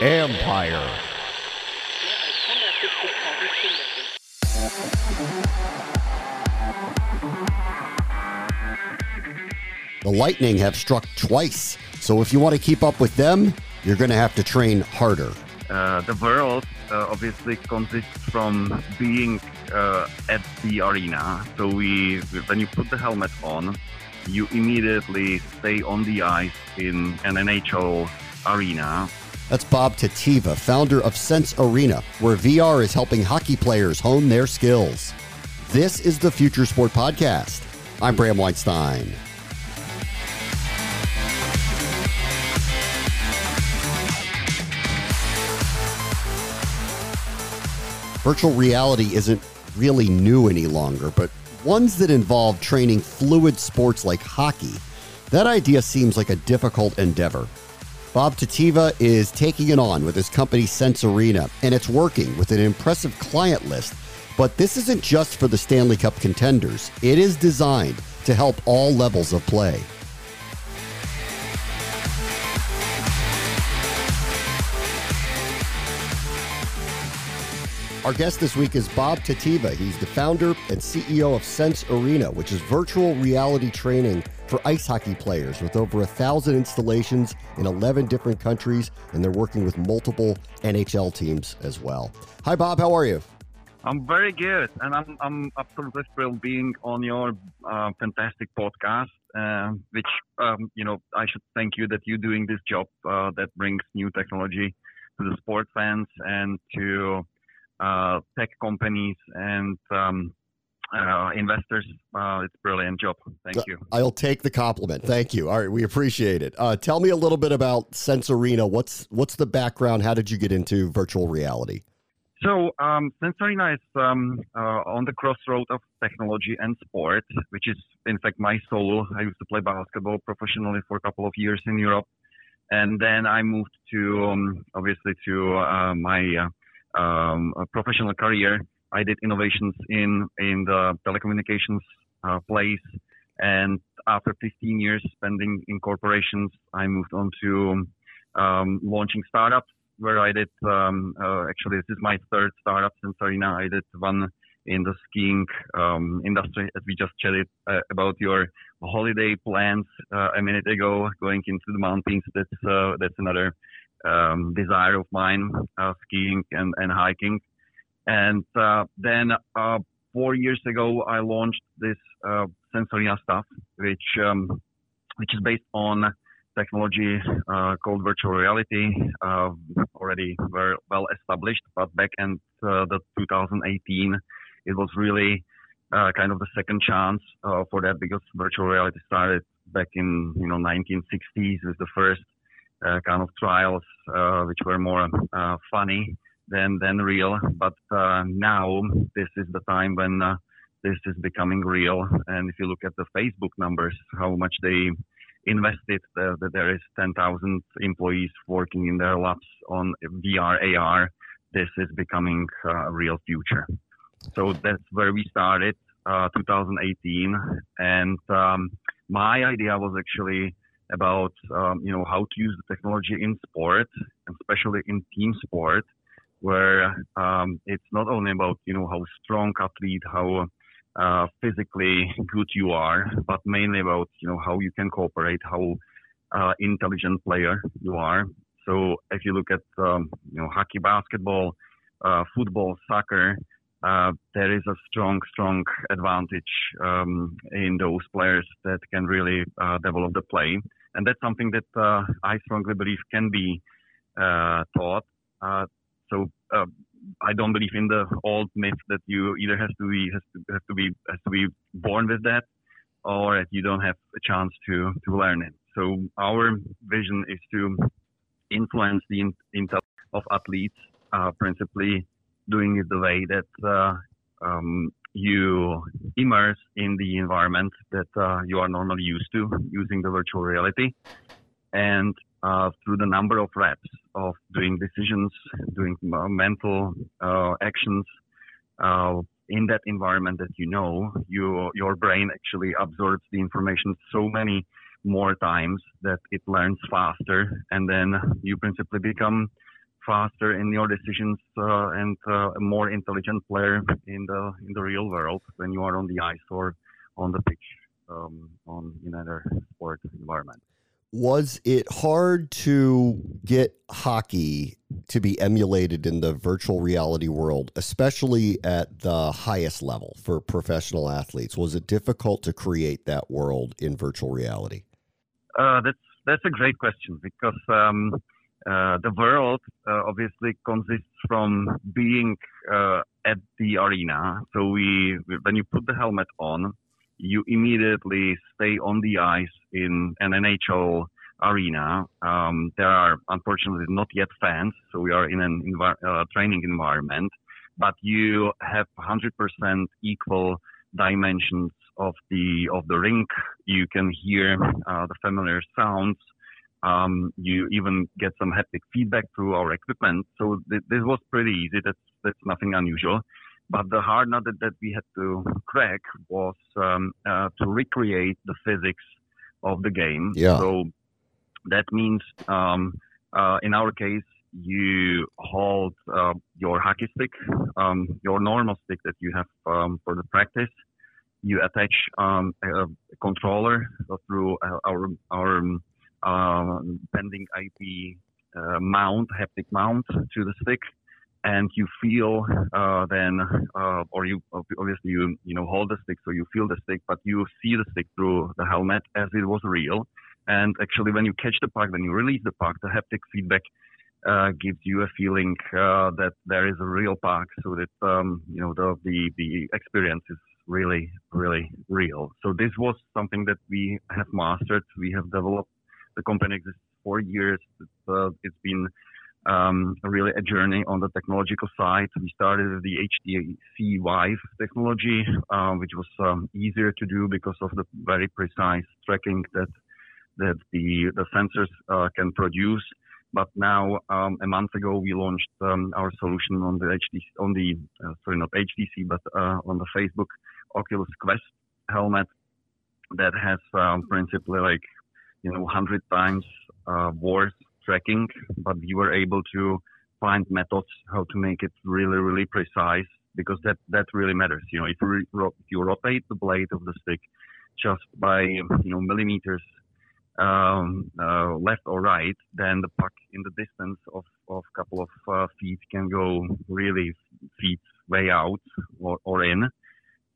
Empire. The Lightning have struck twice, so if you want to keep up with them, you're going to have to train harder. Uh, the world uh, obviously consists from being uh, at the arena. So we, when you put the helmet on, you immediately stay on the ice in an NHL arena. That's Bob Tetiva, founder of Sense Arena, where VR is helping hockey players hone their skills. This is the Future Sport Podcast. I'm Bram Weinstein. Virtual reality isn't really new any longer, but ones that involve training fluid sports like hockey, that idea seems like a difficult endeavor. Bob Tetiva is taking it on with his company Sense Arena, and it's working with an impressive client list. But this isn't just for the Stanley Cup contenders, it is designed to help all levels of play. Our guest this week is Bob Tetiva. He's the founder and CEO of Sense Arena, which is virtual reality training for ice hockey players with over a thousand installations in 11 different countries, and they're working with multiple NHL teams as well. Hi, Bob. How are you? I'm very good, and I'm I'm absolutely thrilled being on your uh, fantastic podcast. Uh, which um, you know, I should thank you that you're doing this job uh, that brings new technology to the sport fans and to tech companies and um, uh, investors. Uh, it's a brilliant job. Thank you. I'll take the compliment. Thank you. All right, we appreciate it. Uh, tell me a little bit about Sense Arena. What's what's the background? How did you get into virtual reality? So, um, Sense Arena is um, uh, on the crossroad of technology and sport, which is, in fact, my soul. I used to play basketball professionally for a couple of years in Europe, and then I moved to, um, obviously, to uh, my um, professional career, I did innovations in in the telecommunications uh, place, and after 15 years spending in corporations, I moved on to um, launching startups. Where I did um, uh, actually this is my third startup Sense Arena. I did one in the skiing um, industry, as we just chatted uh, about your holiday plans uh, a minute ago, going into the mountains. That's uh, that's another um, desire of mine, uh, skiing and, and hiking. And uh, then uh, four years ago, I launched this uh, Sense Arena stuff, which um, which is based on technology uh, called virtual reality, uh, already very well established. But back in uh, the 2018, it was really kind of the second chance for that because virtual reality started back in you know 1960s with the first kind of trials, uh, which were more uh, funny than than real. But now this is the time when this is becoming real. And if you look at the Facebook numbers, how much they invested, uh, that there is 10,000 employees working in their labs on VR, AR. This is becoming a real future. So that's where we started, uh, 2018. And um, my idea was actually about um, you know how to use the technology in sport, especially in team sport, where um, it's not only about you know how strong athlete, how uh, physically good you are, but mainly about you know how you can cooperate, how uh, intelligent player you are. So if you look at um, you know hockey, basketball, uh, football, soccer, uh, there is a strong, strong advantage um, in those players that can really uh, develop the play and that's something that uh, I strongly believe can be uh, taught. Uh, so I don't believe in the old myth that you either has to be has to, has to be has to be born with that, or that you don't have a chance to to learn it. So our vision is to influence the intel of athletes, uh, principally doing it the way that uh, um, you immerse in the environment that uh, you are normally used to using the virtual reality. And uh, through the number of reps of doing decisions, doing mental actions in that environment that you know, you, your brain actually absorbs the information so many more times that it learns faster, and then you principally become faster in your decisions uh, and uh, a more intelligent player in the in the real world when you are on the ice or on the pitch um, on in another sport environment. Was it hard to get hockey to be emulated in the virtual reality world, especially at the highest level for professional athletes? Was it difficult to create that world in virtual reality? Uh, that's that's a great question because um, uh, the world uh, obviously consists from being uh, at the arena. So we, when you put the helmet on, you immediately stay on the ice in an NHL arena. Um, there are unfortunately not yet fans, so we are in an envi- uh, training environment. But you have 100% equal dimensions of the of the rink. You can hear uh, the familiar sounds um, you even get some haptic feedback through our equipment. So th- this was pretty easy. That's that's nothing unusual. But the hard nut that, that we had to crack was um, uh, to recreate the physics of the game. Yeah. So that means, um, uh, in our case, you hold uh, your hockey stick, um, your normal stick that you have um, for the practice. You attach um, a, a controller through uh, our our uh, bending IP uh, mount, haptic mount to the stick, and you feel uh, then, uh, or you obviously you you know hold the stick, so you feel the stick, but you see the stick through the helmet as it was real. And actually, when you catch the puck, when you release the puck, the haptic feedback uh, gives you a feeling uh, that there is a real puck, so that um, you know the, the the experience is really really real. So this was something that we have mastered. We have developed the company exists for years. It's, it's been um, really a journey on the technological side. We started with the HTC Vive technology, uh, which was um, easier to do because of the very precise tracking that that the the sensors uh, can produce. But now, um, a month ago, we launched um, our solution on the HTC, on the uh, sorry, not HTC, but uh, on the Facebook Oculus Quest helmet that has um, principally like you know, 100 times uh, worse tracking, but we were able to find methods how to make it really, really precise because that, that really matters. You know, if you, if you rotate the blade of the stick just by, you know, millimeters um, uh, left or right, then the puck in the distance of, of a couple of uh, feet can go really feet way out or, or in.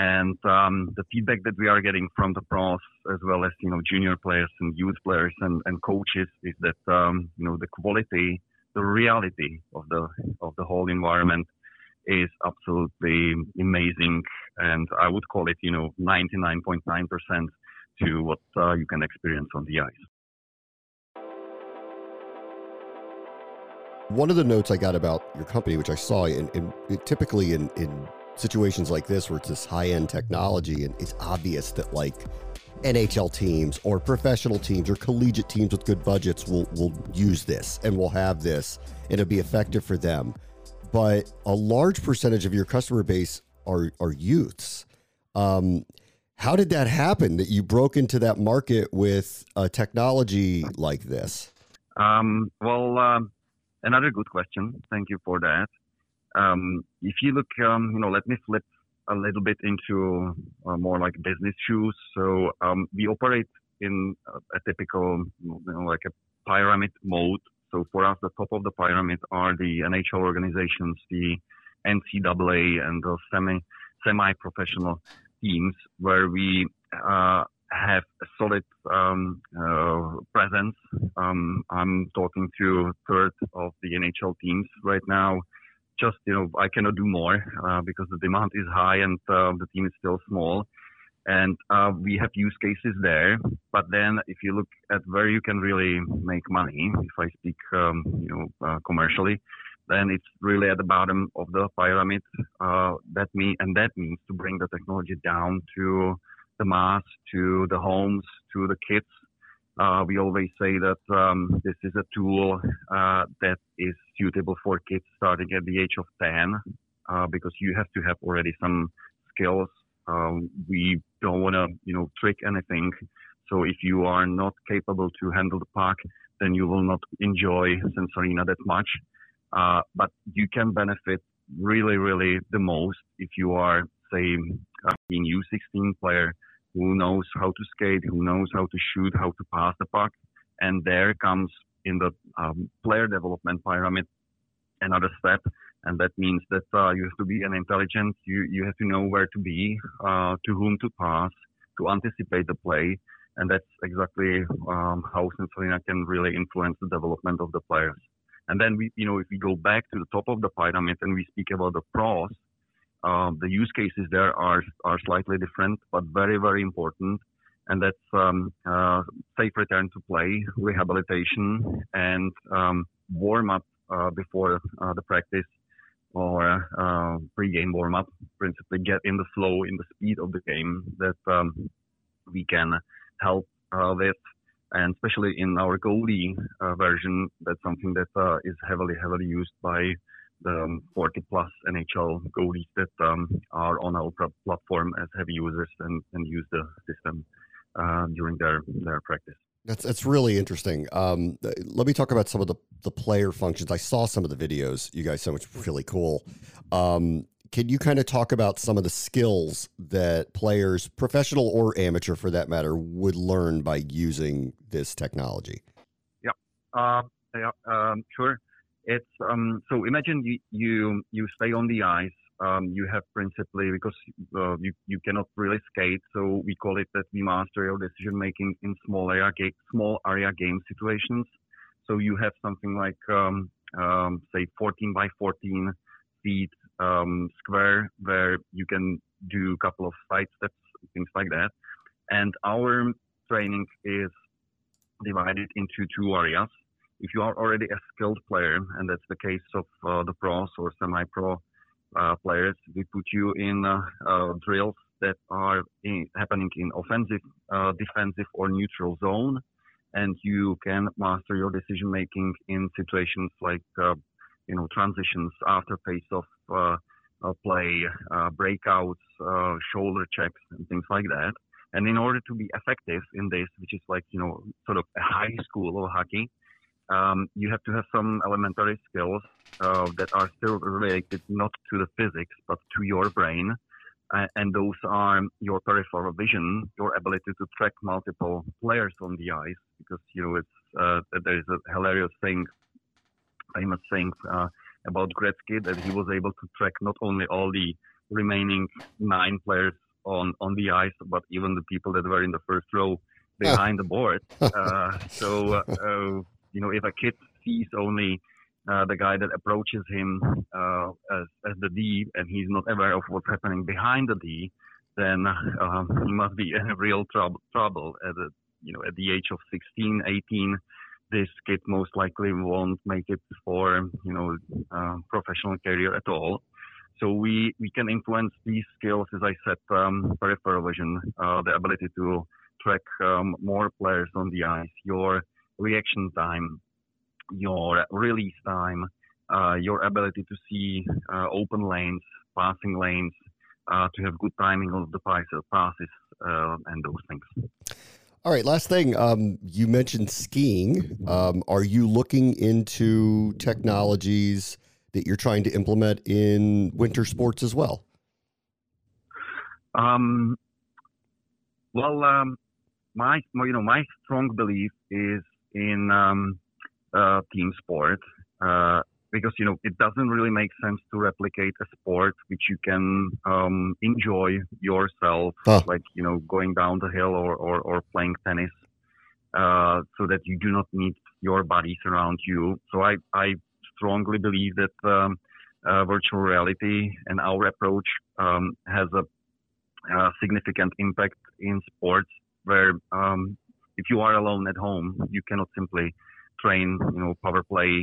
And um, the feedback that we are getting from the pros, as well as you know junior players and youth players and, and coaches, is that um, you know the quality, the reality of the of the whole environment is absolutely amazing. And I would call it you know 99.9% to what uh, you can experience on the ice. One of the notes I got about your company, which I saw in, in typically in, in situations like this where it's this high end technology and it's obvious that like NHL teams or professional teams or collegiate teams with good budgets will will use this and will have this and it'll be effective for them. But a large percentage of your customer base are are youths. Um, how did that happen that you broke into that market with a technology like this? Um, well, um, another good question. Thank you for that. Um, if you look, um, you know, let me flip a little bit into uh, more like business shoes. So um, we operate in a, typical, you know, like a pyramid mode. So for us, the top of the pyramid are the NHL organizations, the NCAA, and the semi semi-professional teams, where we uh, have a solid um, uh, presence. Um, I'm talking to third of the NHL teams right now just you know I cannot do more uh, because the demand is high and uh, the team is still small, and uh, we have use cases there. But then if you look at where you can really make money, if I speak um, you know uh, commercially, then it's really at the bottom of the pyramid. Uh, that mean and that means to bring the technology down to the mass, to the homes, to the kids uh, we always say that um, this is a tool uh, that is suitable for kids starting at the age of 10 uh, because you have to have already some skills. Um, we don't want to, you know, trick anything. So if you are not capable to handle the puck, then you will not enjoy Sense Arena that much. Uh, but you can benefit really, really the most if you are, say, a U16 player who knows how to skate, who knows how to shoot, how to pass the puck. And there comes in the um, player development pyramid another step. And that means that uh, you have to be an intelligent, you, you have to know where to be, uh, to whom to pass, to anticipate the play. And that's exactly um, how Sense Arena can really influence the development of the players. And then we, you know, if we go back to the top of the pyramid and we speak about the pros, um, the use cases there are are slightly different, but very very important. And that's um, uh, safe return to play, rehabilitation, and um, warm up uh, before uh, the practice or uh, pre-game warm up. Principally, get in the flow, in the speed of the game that um, we can help uh, with and especially in our goalie uh, version, that's something that uh, is heavily, heavily used by the um, 40 plus NHL goalies that um, are on our platform as heavy users and, and use the system uh, during their, their practice. That's that's really interesting. Um, let me talk about some of the the player functions. I saw some of the videos you guys so much really cool. Um, can you kind of talk about some of the skills that players, professional or amateur for that matter, would learn by using this technology? Yeah, uh, yeah um, sure. It's um, so imagine you, you you stay on the ice. Um, you have principally because uh, you you cannot really skate, so we call it that we master your decision making in small area ga- small area game situations. So you have something like um, um, say 14 by 14 feet um, square where you can do a couple of side steps, things like that. And our training is divided into two areas. If you are already a skilled player, and that's the case of uh, the pros or semi-pro uh, players, we put you in uh, uh drills that are in, happening in offensive, uh, defensive, or neutral zone, and you can master your decision making in situations like uh, you know, transitions after uh, uh, play, breakouts, shoulder checks, and things like that. And in order to be effective in this, which is like, you know, sort of a high school of hockey, um, you have to have some elementary skills uh, that are still related not to the physics, but to your brain. Uh, and those are your peripheral vision, your ability to track multiple players on the ice, because, you know, it's, uh, there is a hilarious thing famous saying uh, about Gretzky that he was able to track not only all the remaining nine players on on the ice, but even the people that were in the first row behind the board. Uh, so uh, uh, you know, if a kid sees only uh, the guy that approaches him uh, as, as the D, and he's not aware of what's happening behind the D, then um, he must be in real trouble. Trouble at a, you know at the age of 16, 18 this kid most likely won't make it for you know uh, professional career at all. So we we can influence these skills, as I said, um, peripheral vision, uh, the ability to track um, more players on the ice, your reaction time, your release time, uh, your ability to see uh, open lanes, passing lanes, uh, to have good timing of the passes, passes uh, and those things. All right, last thing. Um, you mentioned skiing. Um, are you looking into technologies that you're trying to implement in winter sports as well? Um, well, um, my you know my strong belief is in um, uh, team sport. Uh, because you know it doesn't really make sense to replicate a sport which you can um, enjoy yourself, huh. like you know going down the hill or or, or playing tennis, uh, so that you do not need your bodies around you. So I I strongly believe that um, uh, virtual reality and our approach um, has a, a, significant impact in sports where um, if you are alone at home, you cannot simply train you know power play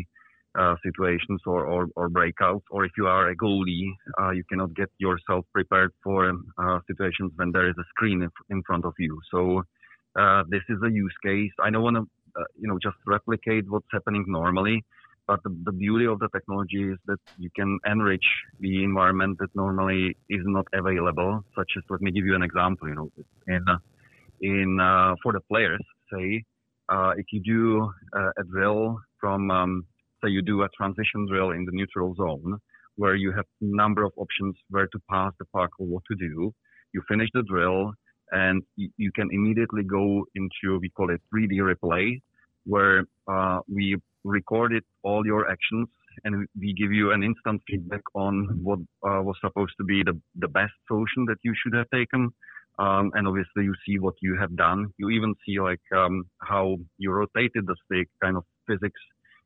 uh, situations or, or, or, breakouts, or if you are a goalie, uh, you cannot get yourself prepared for uh, situations when there is a screen in, in front of you. So uh, this is a use case. I don't want to, uh, you know, just replicate what's happening normally, but the, the, beauty of the technology is that you can enrich the environment that normally is not available. Such as, let me give you an example. You know, in in uh, for the players. Say uh, if you do uh, a drill from um, say you do a transition drill in the neutral zone where you have a number of options where to pass the puck or what to do. You finish the drill and you, you can immediately go into we call it 3D replay where uh, we recorded all your actions and we give you an instant feedback on what uh, was supposed to be the, the best solution that you should have taken. Um, and obviously you see what you have done. You even see like um, how you rotated the stick, kind of physics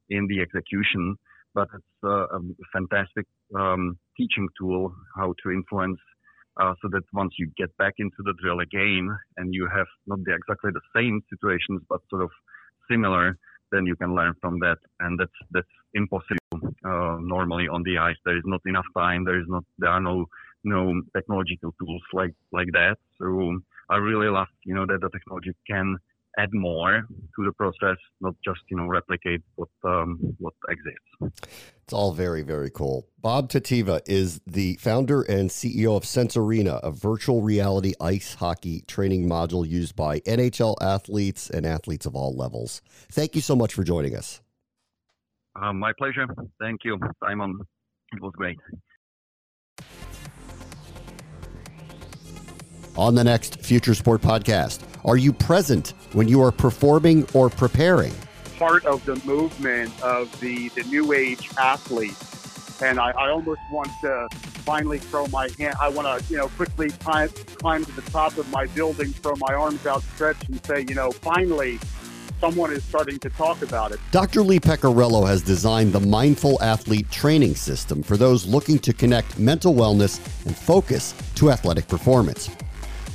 in the execution. But it's uh, a fantastic um, teaching tool how to influence uh, so that once you get back into the drill again and you have not the, exactly the same situations but sort of similar, then you can learn from that. And that's that's impossible uh, normally on the ice. There is not enough time. There is not there are no no technological tools like like that. So I really love you know that the technology can add more to the process, not just you know replicate what um, what exists. It's all very very cool. Bob Tetiva is the founder and CEO of Sense Arena, a virtual reality ice hockey training module used by NHL athletes and athletes of all levels. Thank you so much for joining us. Uh, my pleasure. Thank you, Simon. It was great. On the next Future Sport podcast, are you present when you are performing or preparing? Part of the movement of the, the new age athlete. And I, I almost want to finally throw my hand. I want to, you know, quickly climb, climb to the top of my building, throw my arms outstretched, and say, you know, finally, someone is starting to talk about it. Dr. Lee Pecorello has designed the Mindful Athlete Training System for those looking to connect mental wellness and focus to athletic performance.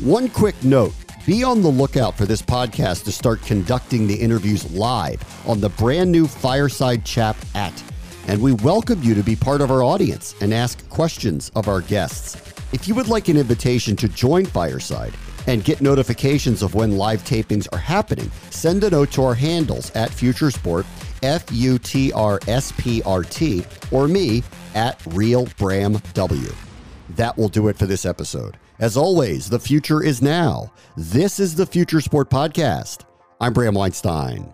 One quick note be on the lookout for this podcast to start conducting the interviews live on the brand new Fireside Chat at. And we welcome you to be part of our audience and ask questions of our guests. If you would like an invitation to join Fireside and get notifications of when live tapings are happening, send a note to our handles at Futuresport, F U T R S P R T, or me at Real Bram W. That will do it for this episode. As always, the future is now. This is the Future Sport Podcast. I'm Bram Weinstein.